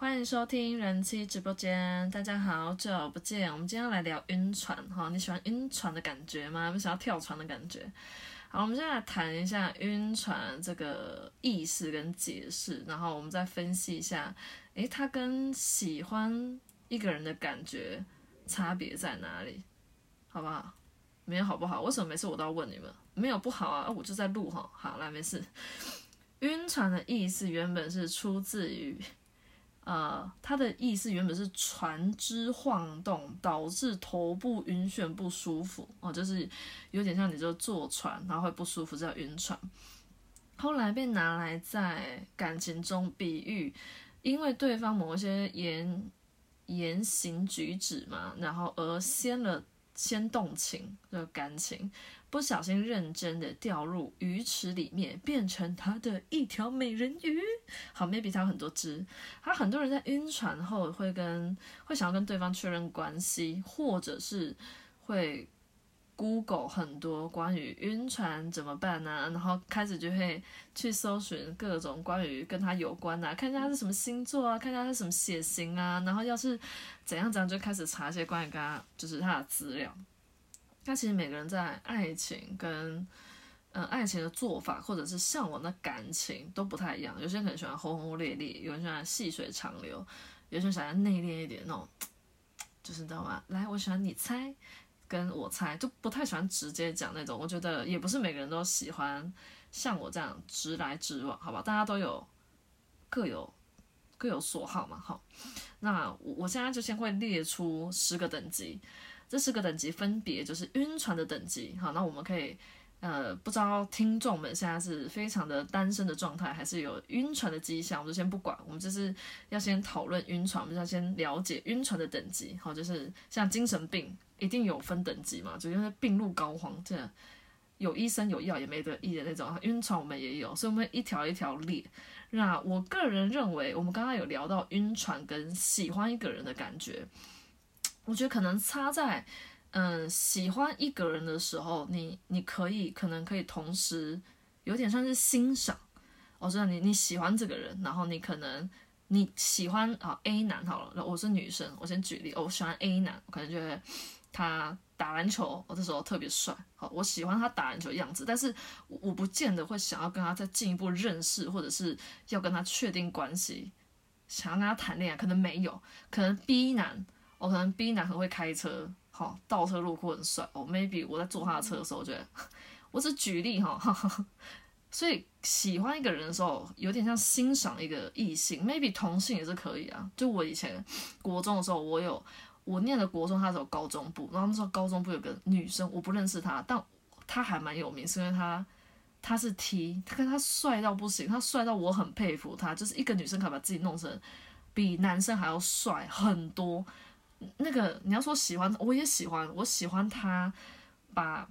欢迎收听人妻直播间，大家好久不见。我们今天要来聊晕船哈，你喜欢晕船的感觉吗？有想要跳船的感觉？好，我们现在来谈一下晕船这个意思跟解释，然后我们再分析一下，诶，它跟喜欢一个人的感觉差别在哪里？好不好？没有好不好？为什么每次我都要问你们？没有不好啊，我就在录哈。好，来没事。晕船的意思原本是出自于。呃，它的意思原本是船只晃动导致头部晕眩不舒服哦，就是有点像你就坐船然后会不舒服叫晕船。后来被拿来在感情中比喻，因为对方某一些言言行举止嘛，然后而掀了先动情的感情。不小心认真的掉入鱼池里面，变成他的一条美人鱼。好，maybe 他有很多只。他很多人在晕船后会跟会想要跟对方确认关系，或者是会 Google 很多关于晕船怎么办呢？然后开始就会去搜寻各种关于跟他有关的，看一下他是什么星座啊，看一下他是什么血型啊，然后要是怎样怎样，就开始查一些关于他就是他的资料。那其实每个人在爱情跟嗯爱情的做法，或者是向往的感情都不太一样。有些人可能喜欢轰轰烈烈，有人喜欢细水长流，有些人想要内敛一点那种，就是你知道吗？来，我喜欢你猜，跟我猜，就不太喜欢直接讲那种。我觉得也不是每个人都喜欢像我这样直来直往，好吧？大家都有各有各有所好嘛。好，那我我现在就先会列出十个等级。这十个等级分别就是晕船的等级，好，那我们可以，呃，不知道听众们现在是非常的单身的状态，还是有晕船的迹象，我们就先不管，我们就是要先讨论晕船，我们就要先了解晕船的等级，好，就是像精神病一定有分等级嘛，就因为病入膏肓，这有医生有药也没得医的那种，晕船我们也有，所以我们一条一条列。那我个人认为，我们刚刚有聊到晕船跟喜欢一个人的感觉。我觉得可能差在，嗯，喜欢一个人的时候，你你可以可能可以同时有点像是欣赏。我知道你你喜欢这个人，然后你可能你喜欢啊 A 男好了，那我是女生，我先举例，我喜欢 A 男，我可能觉得他打篮球，我这时候特别帅，好，我喜欢他打篮球的样子，但是我不见得会想要跟他再进一步认识，或者是要跟他确定关系，想要跟他谈恋爱，可能没有，可能 B 男。我可能 B 男很会开车，好倒车入库很帅。哦，maybe 我在坐他的车的时候，我觉得 我只举例哈，所以喜欢一个人的时候，有点像欣赏一个异性，maybe 同性也是可以啊。就我以前国中的时候，我有我念的国中，他是有高中部，然后那时候高中部有个女生，我不认识她，但她还蛮有名，是因为她她是 T，她跟他帅到不行，他帅到我很佩服他，就是一个女生可以把自己弄成比男生还要帅很多。那个你要说喜欢，我也喜欢，我喜欢她，把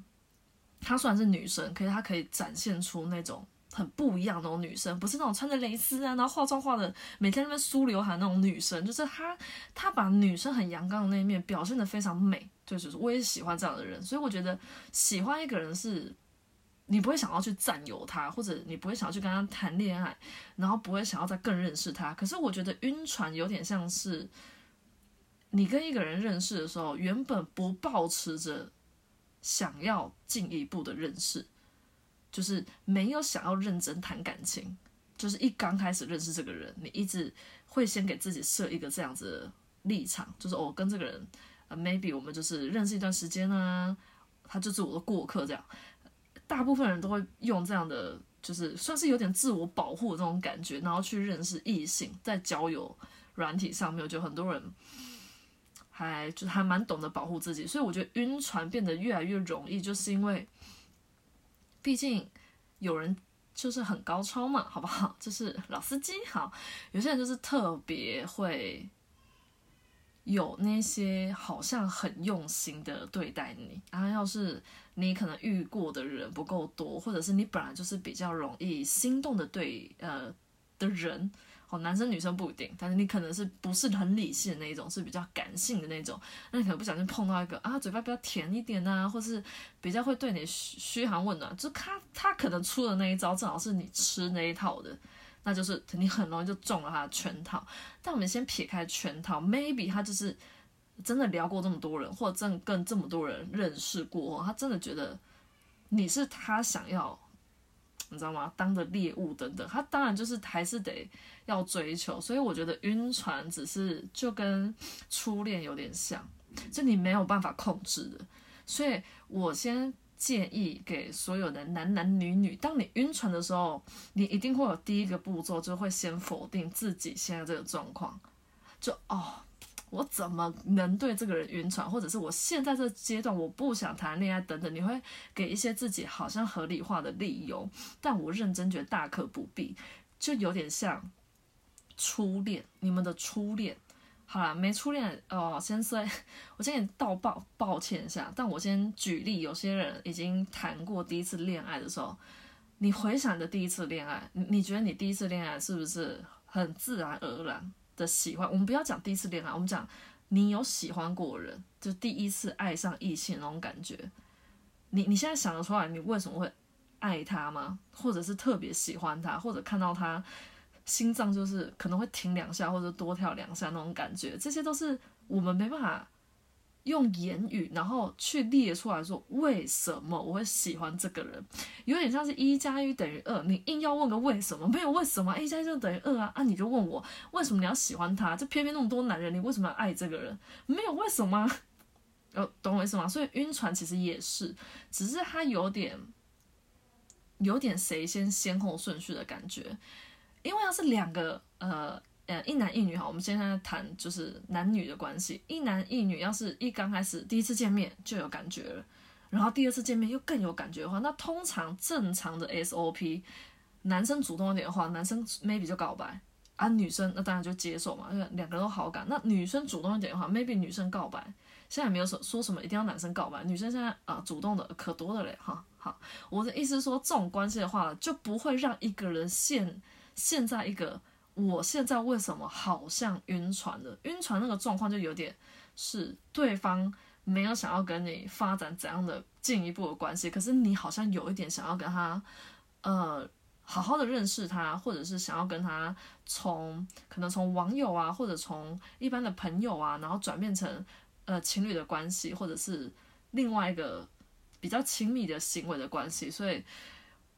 她虽然是女生，可是她可以展现出那种很不一样的那种女生，不是那种穿着蕾丝啊，然后化妆化的，每天那边梳刘海那种女生，就是她，她把女生很阳刚的那一面表现的非常美，就是我也喜欢这样的人，所以我觉得喜欢一个人是，你不会想要去占有他，或者你不会想要去跟他谈恋爱，然后不会想要再更认识他，可是我觉得晕船有点像是。你跟一个人认识的时候，原本不抱持着想要进一步的认识，就是没有想要认真谈感情，就是一刚开始认识这个人，你一直会先给自己设一个这样子的立场，就是我跟这个人，呃，maybe 我们就是认识一段时间啊，他就是我的过客这样。大部分人都会用这样的，就是算是有点自我保护的这种感觉，然后去认识异性，在交友软体上面，就很多人。还就还蛮懂得保护自己，所以我觉得晕船变得越来越容易，就是因为，毕竟有人就是很高超嘛，好不好？就是老司机好，有些人就是特别会有那些好像很用心的对待你，然后要是你可能遇过的人不够多，或者是你本来就是比较容易心动的对呃的人。哦，男生女生不一定，但是你可能是不是很理性的那一种，是比较感性的那种，那你可能不小心碰到一个啊，嘴巴比较甜一点呐，或是比较会对你嘘嘘寒问暖，就他他可能出的那一招正好是你吃那一套的，那就是你很容易就中了他的圈套。但我们先撇开圈套，maybe 他就是真的聊过这么多人，或者真的跟这么多人认识过，他真的觉得你是他想要，你知道吗？当的猎物等等，他当然就是还是得要追求。所以我觉得晕船只是就跟初恋有点像，就你没有办法控制的。所以我先。建议给所有的男男女女，当你晕船的时候，你一定会有第一个步骤，就会先否定自己现在这个状况，就哦，我怎么能对这个人晕船，或者是我现在这阶段我不想谈恋爱等等，你会给一些自己好像合理化的理由，但我认真觉得大可不必，就有点像初恋，你们的初恋。好了，没初恋哦，先说，我先给你道抱抱歉一下。但我先举例，有些人已经谈过第一次恋爱的时候，你回想的第一次恋爱，你觉得你第一次恋爱是不是很自然而然的喜欢？我们不要讲第一次恋爱，我们讲你有喜欢过人，就第一次爱上异性那种感觉。你你现在想得出来，你为什么会爱他吗？或者是特别喜欢他，或者看到他？心脏就是可能会停两下，或者多跳两下那种感觉，这些都是我们没办法用言语然后去列出来说为什么我会喜欢这个人，有点像是一加一等于二，你硬要问个为什么，没有为什么，一加一就等于二啊啊！你就问我为什么你要喜欢他，就偏偏那么多男人，你为什么要爱这个人？没有为什么，哦，懂我意思吗？所以晕船其实也是，只是他有点有点谁先先后顺序的感觉。因为要是两个呃呃一男一女哈，我们现在谈就是男女的关系，一男一女要是一刚开始第一次见面就有感觉了，然后第二次见面又更有感觉的话，那通常正常的 SOP，男生主动一点的话，男生 maybe 就告白啊，女生那当然就接受嘛，因为两个人都好感。那女生主动一点的话，maybe 女生告白，现在没有说说什么一定要男生告白，女生现在啊主动的可多的嘞哈。好，我的意思是说这种关系的话，就不会让一个人陷。现在一个，我现在为什么好像晕船的？晕船那个状况就有点是对方没有想要跟你发展怎样的进一步的关系，可是你好像有一点想要跟他，呃，好好的认识他，或者是想要跟他从可能从网友啊，或者从一般的朋友啊，然后转变成呃情侣的关系，或者是另外一个比较亲密的行为的关系，所以。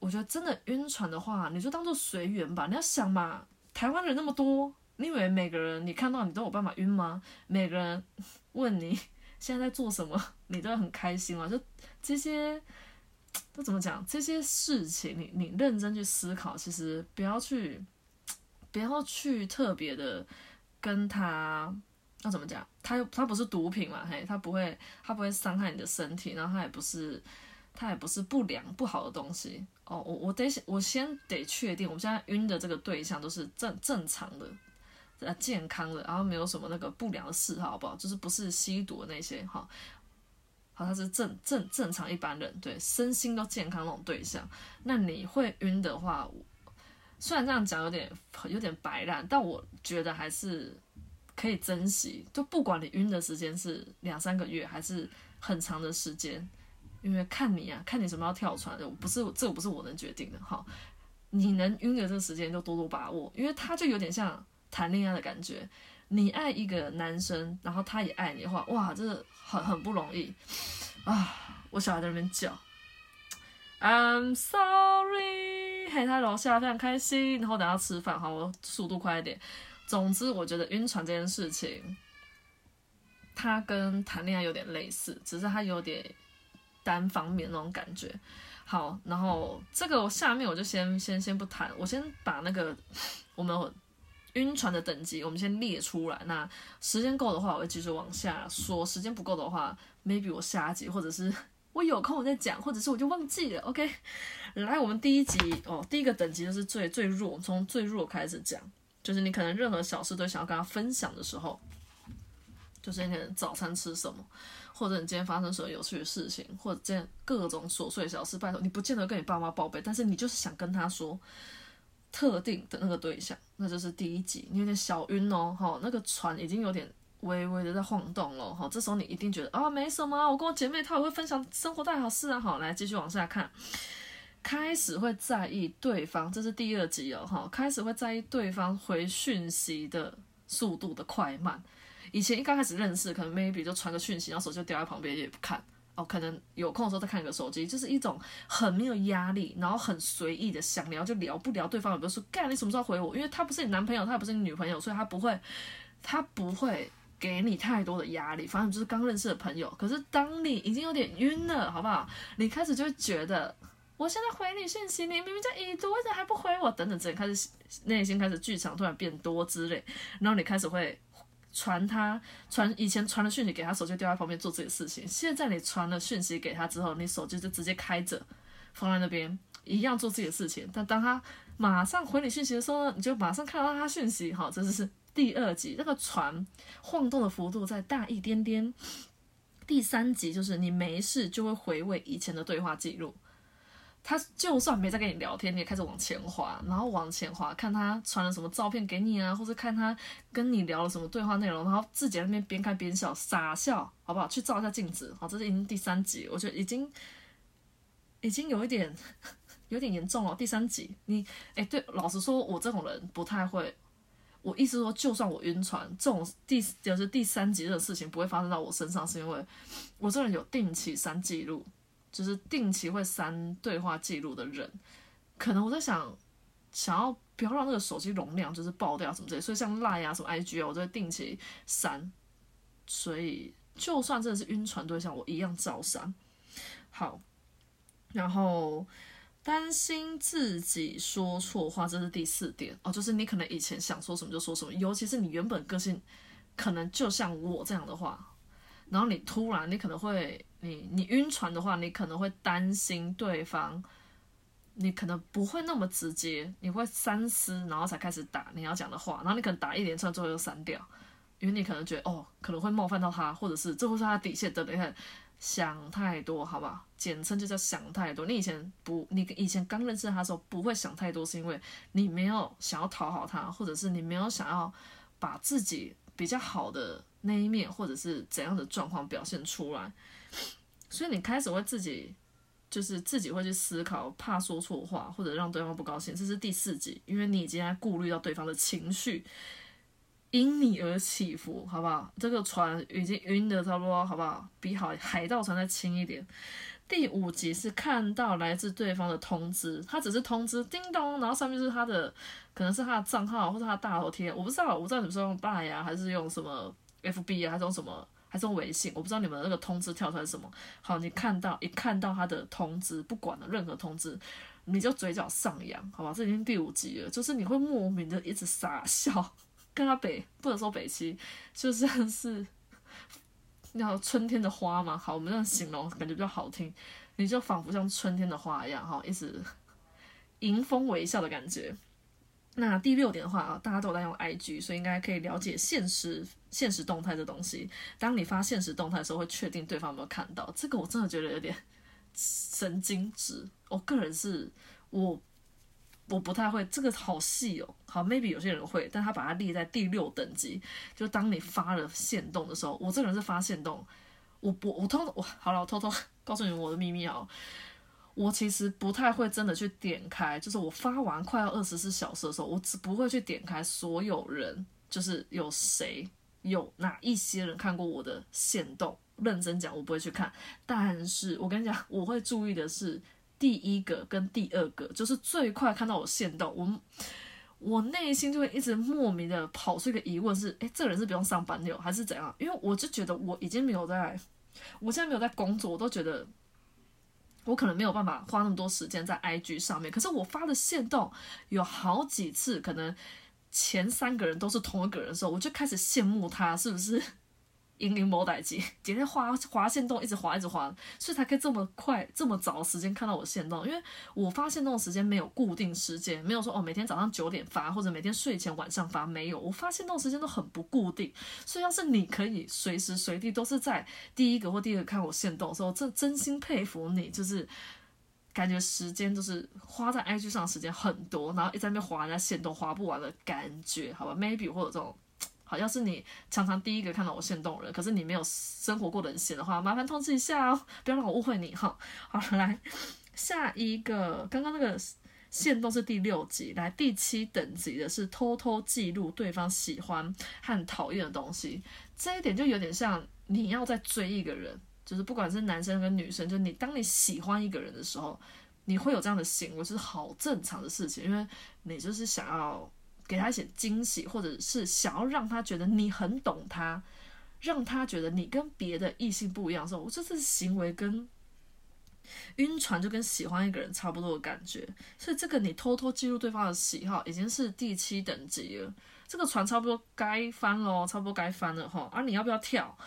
我觉得真的晕船的话，你就当做随缘吧。你要想嘛，台湾人那么多，你以为每个人你看到你都有办法晕吗？每个人问你现在在做什么，你都很开心吗？就这些都怎么讲？这些事情，你你认真去思考，其实不要去不要去特别的跟他要怎么讲？他又他不是毒品嘛？嘿，他不会他不会伤害你的身体，然后他也不是。它也不是不良不好的东西哦，我我得我先得确定，我们现在晕的这个对象都是正正常的，呃健康的，然后没有什么那个不良的嗜好，好不好？就是不是吸毒那些，哈，好，他是正正正常一般人，对，身心都健康那种对象。那你会晕的话，虽然这样讲有点有点白烂，但我觉得还是可以珍惜，就不管你晕的时间是两三个月，还是很长的时间。因为看你啊，看你什么要跳船，不是这个不是我能决定的哈。你能晕的这个时间就多多把握，因为他就有点像谈恋爱的感觉。你爱一个男生，然后他也爱你的话，哇，这很很不容易啊！我小孩在那边叫，I'm sorry，嘿，他楼下非常开心，然后等下吃饭哈，我速度快一点。总之，我觉得晕船这件事情，它跟谈恋爱有点类似，只是它有点。单方面那种感觉，好，然后这个我下面我就先先先不谈，我先把那个我们晕船的等级我们先列出来。那时间够的话，我会继续往下说；时间不够的话，maybe 我下一集或者是我有空我再讲，或者是我就忘记了。OK，来，我们第一集哦，第一个等级就是最最弱，从最弱开始讲，就是你可能任何小事都想要跟他分享的时候，就是那天早餐吃什么。或者你今天发生什么有趣的事情，或者这样各种琐碎小事，拜托你不见得跟你爸妈报备，但是你就是想跟他说特定的那个对象，那就是第一集，你有点小晕哦，哈，那个船已经有点微微的在晃动了，哈，这时候你一定觉得啊没什么，我跟我姐妹她也会分享生活大小事啊，好，来继续往下看，开始会在意对方，这是第二集哦，哈，开始会在意对方回讯息的速度的快慢。以前一刚开始认识，可能 maybe 就传个讯息，然后手机就掉在旁边也不看，哦，可能有空的时候再看个手机，就是一种很没有压力，然后很随意的想聊就聊，不聊对方有没有说干你什么时候回我？因为他不是你男朋友，他也不是你女朋友，所以他不会，他不会给你太多的压力，反正就是刚认识的朋友。可是当你已经有点晕了，好不好？你开始就会觉得。我现在回你讯息，你明明在已读，为什么还不回我？等等，之类，开始内心开始剧场突然变多之类，然后你开始会传他传以前传的讯息给他，手机掉在旁边做自己的事情。现在你传了讯息给他之后，你手机就直接开着放在那边，一样做自己的事情。但当他马上回你讯息的时候呢，你就马上看到他讯息。好，这就是第二集，那个船晃动的幅度再大一点点。第三集就是你没事就会回味以前的对话记录。他就算没在跟你聊天，你也开始往前滑，然后往前滑，看他传了什么照片给你啊，或者看他跟你聊了什么对话内容，然后自己在那边边看边笑，傻笑，好不好？去照一下镜子，好，这是已经第三集，我觉得已经已经有一点 有点严重了。第三集，你哎，对，老实说，我这种人不太会，我意思说，就算我晕船，这种第就是第三集的事情不会发生到我身上，是因为我这人有定期删记录。就是定期会删对话记录的人，可能我在想，想要不要让那个手机容量就是爆掉什么之类，所以像 Line 啊什么 IG 啊，我都会定期删。所以就算真的是晕船对象，我一样照删。好，然后担心自己说错话，这是第四点哦，就是你可能以前想说什么就说什么，尤其是你原本个性可能就像我这样的话，然后你突然你可能会。你你晕船的话，你可能会担心对方，你可能不会那么直接，你会三思，然后才开始打你要讲的话，然后你可能打一连串，最后又删掉，因为你可能觉得哦，可能会冒犯到他，或者是这会是他底线等等，你看想太多，好不好？简称就叫想太多。你以前不，你以前刚认识他的时候不会想太多，是因为你没有想要讨好他，或者是你没有想要把自己比较好的那一面，或者是怎样的状况表现出来。所以你开始会自己，就是自己会去思考，怕说错话或者让对方不高兴，这是第四集，因为你已经在顾虑到对方的情绪，因你而起伏，好不好？这个船已经晕的差不多，好不好？比好海盗船再轻一点。第五集是看到来自对方的通知，他只是通知叮咚，然后上面是他的，可能是他的账号或者他的大头贴，我不知道，我不知道你们是用大呀，还是用什么 FB 啊，还是用什么？还是微信，我不知道你们那个通知跳出来什么。好，你看到一看到他的通知，不管了任何通知，你就嘴角上扬，好吧？这已经第五集了，就是你会莫名的一直傻笑，跟他北不能说北七，就像是那春天的花嘛。好，我们这样形容感觉比较好听，你就仿佛像春天的花一样，哈，一直迎风微笑的感觉。那第六点的话啊，大家都在用 IG，所以应该可以了解现实现实动态这东西。当你发现实动态的时候，会确定对方有没有看到。这个我真的觉得有点神经质。我个人是我我不太会，这个好细哦。好，maybe 有些人会，但他把它列在第六等级。就当你发了现动的时候，我这个人是发现动，我不我偷我好了，我偷偷 告诉你们我的秘密哦。我其实不太会真的去点开，就是我发完快要二十四小时的时候，我只不会去点开所有人，就是有谁有哪一些人看过我的线动。认真讲，我不会去看。但是我跟你讲，我会注意的是第一个跟第二个，就是最快看到我线动，我我内心就会一直莫名的跑出一个疑问是：诶，这个人是不用上班的，还是怎样？因为我就觉得我已经没有在，我现在没有在工作，我都觉得。我可能没有办法花那么多时间在 IG 上面，可是我发的线动有好几次，可能前三个人都是同一个人的时候，我就开始羡慕他是不是？英灵某代机，今天滑滑线动，一直滑一直滑，所以才可以这么快这么早时间看到我线动。因为我发现动的时间没有固定时间，没有说哦每天早上九点发，或者每天睡前晚上发，没有。我发现动时间都很不固定，所以要是你可以随时随地都是在第一个或第二个看我线动的时候，这真心佩服你，就是感觉时间就是花在 IG 上的时间很多，然后一直在那边划人家线动划不完的感觉，好吧？Maybe 或者这种。好，要是你常常第一个看到我现动人，可是你没有生活过的人闲的话，麻烦通知一下哦，不要让我误会你哈。好，来下一个刚刚那个线都是第六集，来第七等级的是偷偷记录对方喜欢和讨厌的东西，这一点就有点像你要在追一个人，就是不管是男生跟女生，就你当你喜欢一个人的时候，你会有这样的行为，是好正常的事情，因为你就是想要给他一些惊喜，或者是想要让他觉得你很懂他。让他觉得你跟别的异性不一样的时候，我这次行为跟晕船就跟喜欢一个人差不多的感觉。所以这个你偷偷记录对方的喜好，已经是第七等级了。这个船差不多该翻喽，差不多该翻了哈。而你要不要跳？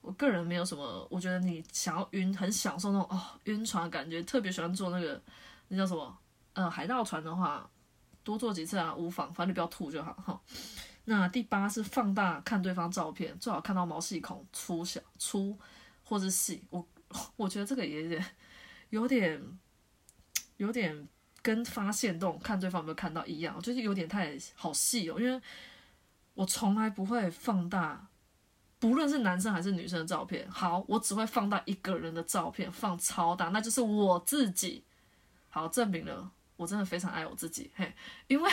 我个人没有什么，我觉得你想要晕，很享受那种哦晕船的感觉，特别喜欢坐那个那叫什么呃海盗船的话，多做几次啊无妨，反正你不要吐就好哈。那第八是放大看对方照片，最好看到毛细孔粗小粗或者细。我我觉得这个也有点有点有点跟发现洞看对方有没有看到一样，我觉得有点太好细哦。因为我从来不会放大，不论是男生还是女生的照片。好，我只会放大一个人的照片，放超大，那就是我自己。好，证明了。我真的非常爱我自己，嘿，因为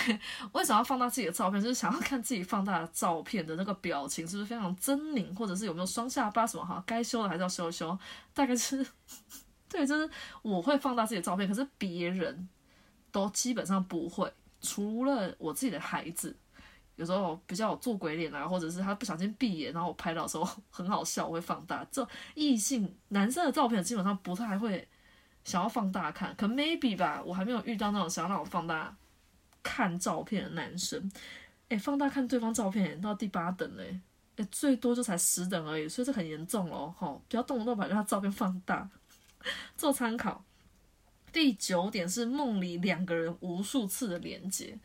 为什么要放大自己的照片？就是想要看自己放大的照片的那个表情是不是非常狰狞，或者是有没有双下巴什么哈？该修的还是要修修。大概是，对，就是我会放大自己的照片，可是别人都基本上不会，除了我自己的孩子，有时候比较做鬼脸啊，或者是他不小心闭眼，然后我拍到的时候 很好笑，我会放大。这异性男生的照片基本上不太会。想要放大看，可 maybe 吧，我还没有遇到那种想要让我放大看照片的男生。哎，放大看对方照片到第八等嘞，哎，最多就才十等而已，所以这很严重哦，吼，不要动不动把人家照片放大，做参考。第九点是梦里两个人无数次的连接，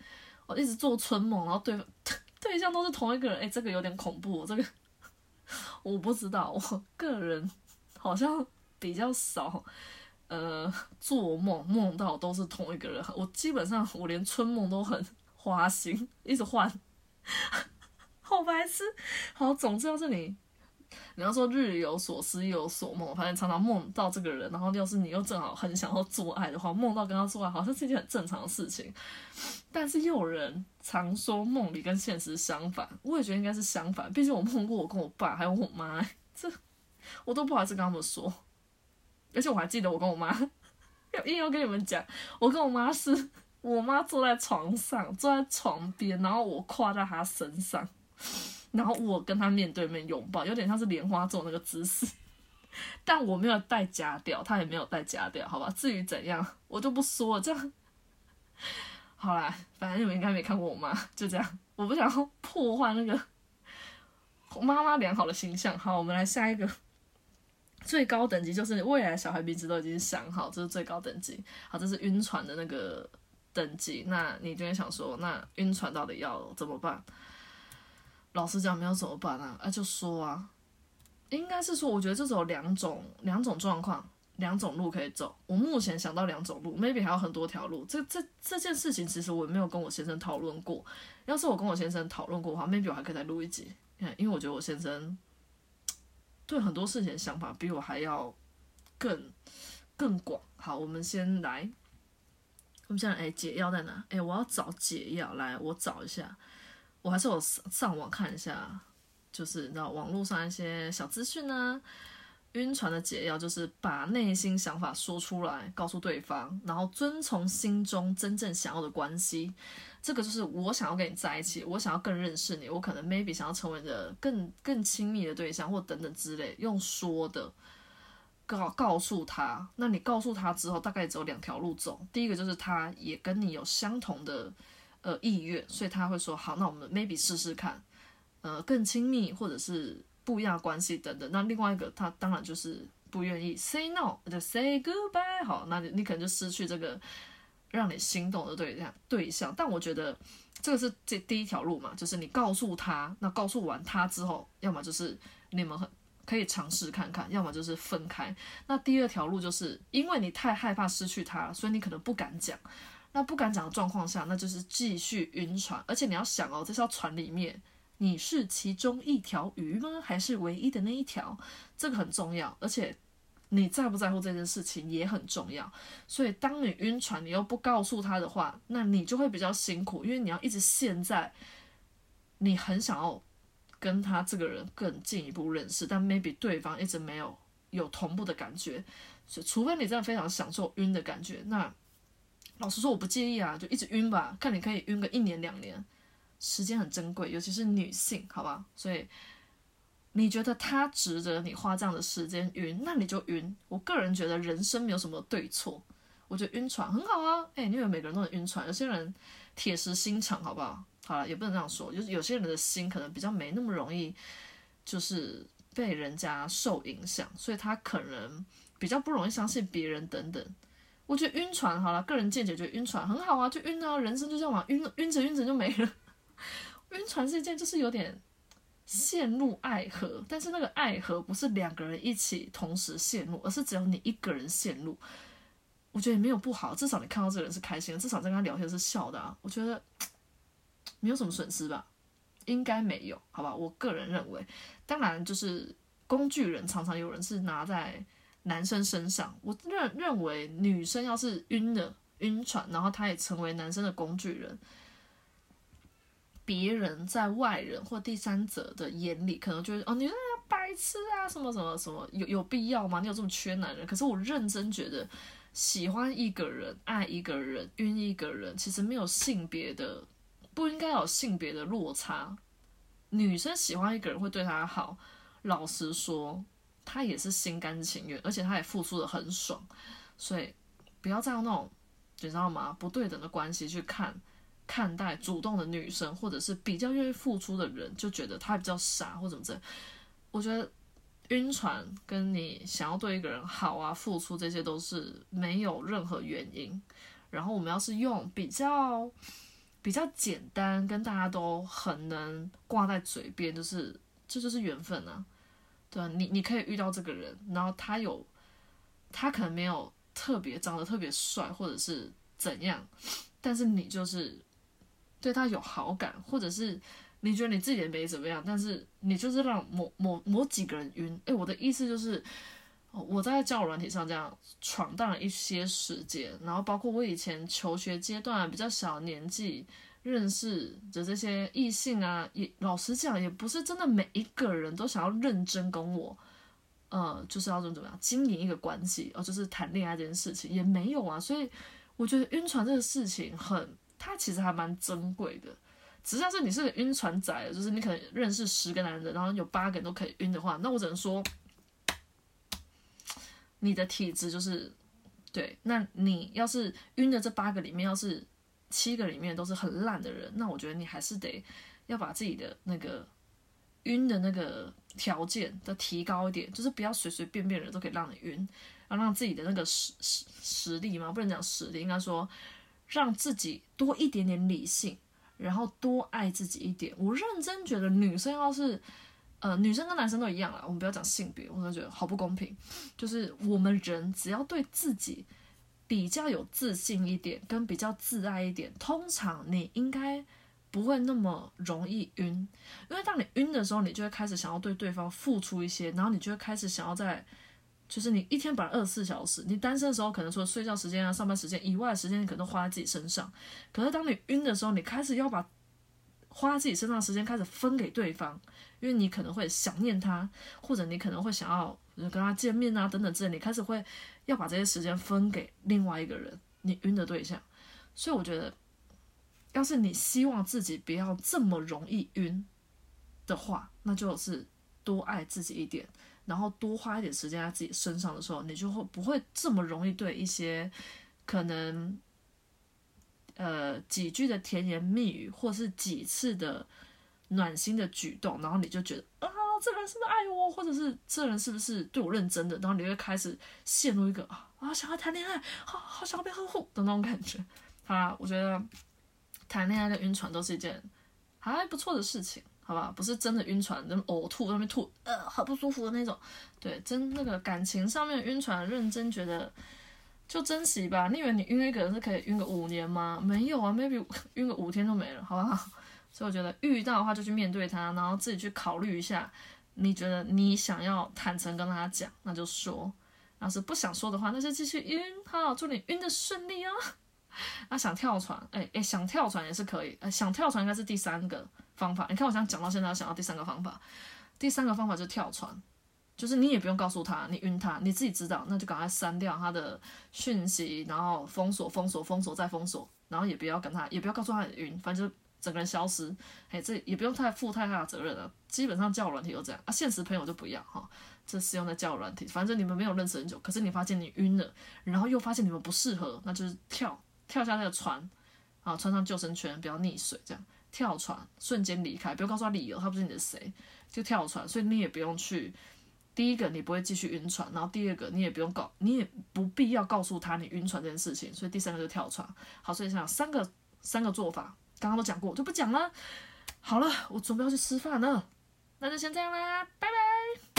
我一直做春梦，然后对 对象都是同一个人，哎，这个有点恐怖，这个我不知道，我个人好像比较少。呃，做梦梦到都是同一个人，我基本上我连春梦都很花心，一直换，好白痴。好，总之要是你，你要说日有所思夜有所梦，反正常常梦到这个人，然后要是你又正好很想要做爱的话，梦到跟他做爱好像是一件很正常的事情。但是又有人常说梦里跟现实相反，我也觉得应该是相反，毕竟我梦过我跟我爸还有我妈，这我都不好意思跟他们说。而且我还记得，我跟我妈要硬要跟你们讲，我跟我妈是，我妈坐在床上，坐在床边，然后我跨在她身上，然后我跟她面对面拥抱，有点像是莲花座那个姿势。但我没有带假掉，她也没有带假掉，好吧？至于怎样，我就不说了。这样，好啦，反正你们应该没看过我妈，就这样。我不想破坏那个妈妈良好的形象。好，我们来下一个。最高等级就是未来小孩名字都已经想好，这是最高等级。好，这是晕船的那个等级。那你就会想说，那晕船到底要怎么办？老实讲，没有怎么办啊？啊，就说啊，应该是说，我觉得这种两种两种状况，两种路可以走。我目前想到两种路，maybe 还有很多条路。这这这件事情，其实我没有跟我先生讨论过。要是我跟我先生讨论过的话，maybe 我还可以再录一集。因为我觉得我先生。对很多事情的想法比我还要更更广。好，我们先来，我们现在哎解药在哪？哎，我要找解药，来我找一下。我还是我上网看一下，就是你知道网络上一些小资讯呢。晕船的解药就是把内心想法说出来，告诉对方，然后遵从心中真正想要的关系。这个就是我想要跟你在一起，我想要更认识你，我可能 maybe 想要成为的更更亲密的对象，或等等之类。用说的告告诉他，那你告诉他之后，大概只有两条路走。第一个就是他也跟你有相同的呃意愿，所以他会说好，那我们 maybe 试试看，呃，更亲密或者是不一样的关系等等。那另外一个他当然就是不愿意 say no，就 say goodbye。好，那你你可能就失去这个。让你心动的对象对象，但我觉得这个是这第一条路嘛，就是你告诉他，那告诉完他之后，要么就是你们很可以尝试看看，要么就是分开。那第二条路就是因为你太害怕失去他，所以你可能不敢讲。那不敢讲的状况下，那就是继续晕船。而且你要想哦，这艘船里面你是其中一条鱼吗？还是唯一的那一条？这个很重要。而且你在不在乎这件事情也很重要。所以当你晕船，你又不告诉他的话，那你就会比较辛苦，因为你要一直陷在你很想要跟他这个人更进一步认识，但 maybe 对方一直没有有同步的感觉。所以除非你真的非常享受晕的感觉，那老实说我不介意啊，就一直晕吧，看你可以晕个一年两年。时间很珍贵，尤其是女性，好吧？所以你觉得他值得你花这样的时间晕，那你就晕。我个人觉得人生没有什么对错，我觉得晕船很好啊。哎，因为每个人都能晕船，有些人铁石心肠，好不好？好了，也不能这样说，就是有些人的心可能比较没那么容易，就是被人家受影响，所以他可能比较不容易相信别人等等。我觉得晕船好了，个人见解觉得晕船很好啊，就晕啊，人生就这样嘛，晕晕着晕着就没了。晕船是一件，就是有点陷入爱河，但是那个爱河不是两个人一起同时陷入，而是只有你一个人陷入。我觉得也没有不好，至少你看到这个人是开心的，至少在跟他聊天是笑的啊。我觉得没有什么损失吧，应该没有，好吧？我个人认为，当然就是工具人常常有人是拿在男生身上，我认认为女生要是晕了晕船，然后他也成为男生的工具人。别人在外人或第三者的眼里，可能就是哦，你那白痴啊，什么什么什么，有有必要吗？你有这么缺男人？可是我认真觉得，喜欢一个人、爱一个人、晕一个人，其实没有性别的，不应该有性别的落差。女生喜欢一个人会对他好，老实说，她也是心甘情愿，而且她也付出的很爽。所以不要再用那种你知道吗？不对等的关系去看。看待主动的女生，或者是比较愿意付出的人，就觉得他比较傻或怎么着。我觉得晕船跟你想要对一个人好啊，付出这些都是没有任何原因。然后我们要是用比较比较简单，跟大家都很能挂在嘴边，就是这就是缘分啊。对啊，你你可以遇到这个人，然后他有他可能没有特别长得特别帅，或者是怎样，但是你就是。对他有好感，或者是你觉得你自己也没怎么样，但是你就是让某某某几个人晕。诶，我的意思就是，我在交友软体上这样闯荡了一些时间，然后包括我以前求学阶段比较小年纪认识的这些异性啊，也老实讲，也不是真的每一个人都想要认真跟我，呃，就是要怎么怎么样经营一个关系，哦，就是谈恋爱这件事情也没有啊。所以我觉得晕船这个事情很。它其实还蛮珍贵的，只是要是你是个晕船仔，就是你可能认识十个男人，然后有八个人都可以晕的话，那我只能说，你的体质就是，对，那你要是晕的这八个里面，要是七个里面都是很烂的人，那我觉得你还是得要把自己的那个晕的那个条件的提高一点，就是不要随随便便人都可以让你晕，要让自己的那个实实实力嘛，不能讲实力，应该说。让自己多一点点理性，然后多爱自己一点。我认真觉得，女生要是，呃，女生跟男生都一样啊。我们不要讲性别，我真的觉得好不公平。就是我们人只要对自己比较有自信一点，跟比较自爱一点，通常你应该不会那么容易晕。因为当你晕的时候，你就会开始想要对对方付出一些，然后你就会开始想要在。就是你一天本来二十四小时，你单身的时候可能说睡觉时间啊、上班时间以外的时间，你可能都花在自己身上。可是当你晕的时候，你开始要把花在自己身上的时间开始分给对方，因为你可能会想念他，或者你可能会想要跟他见面啊等等之类，你开始会要把这些时间分给另外一个人，你晕的对象。所以我觉得，要是你希望自己不要这么容易晕的话，那就是多爱自己一点。然后多花一点时间在自己身上的时候，你就会不会这么容易对一些可能呃几句的甜言蜜语，或是几次的暖心的举动，然后你就觉得啊，这个人是不是爱我，或者是这人是不是对我认真的，然后你会开始陷入一个啊想要谈恋爱，好好想要被呵护的那种感觉。好啦，我觉得谈恋爱跟晕船都是一件还不错的事情。好吧，不是真的晕船，那呕吐那边吐，呃，好不舒服的那种。对，真那个感情上面晕船，认真觉得就珍惜吧。你以为你晕一个人是可以晕个五年吗？没有啊，maybe 晕个五天都没了，好不好？所以我觉得遇到的话就去面对他，然后自己去考虑一下，你觉得你想要坦诚跟他讲，那就说。要是不想说的话，那就继续晕哈，祝你晕的顺利哦。那想跳船，哎哎，想跳船也是可以，呃，想跳船应该是第三个方法。你看我想讲到现在，想到第三个方法，第三个方法就是跳船，就是你也不用告诉他你晕他，你自己知道，那就赶快删掉他的讯息，然后封锁、封锁、封锁再封锁，然后也不要跟他，也不要告诉他你晕，反正就整个人消失。哎，这也不用太负太大的责任了，基本上交友软体都这样啊，现实朋友就不要哈。这是用在交友软体，反正你们没有认识很久，可是你发现你晕了，然后又发现你们不适合，那就是跳跳下那个船，啊，穿上救生圈，不要溺水，这样跳船，瞬间离开，不要告诉他理由，他不是你的谁，就跳船，所以你也不用去，第一个你不会继续晕船，然后第二个你也不用告，你也不必要告诉他你晕船这件事情，所以第三个就跳船。好，所以想三个三个做法，刚刚都讲过，我就不讲了。好了，我准备要去吃饭了，那就先这样啦，拜拜。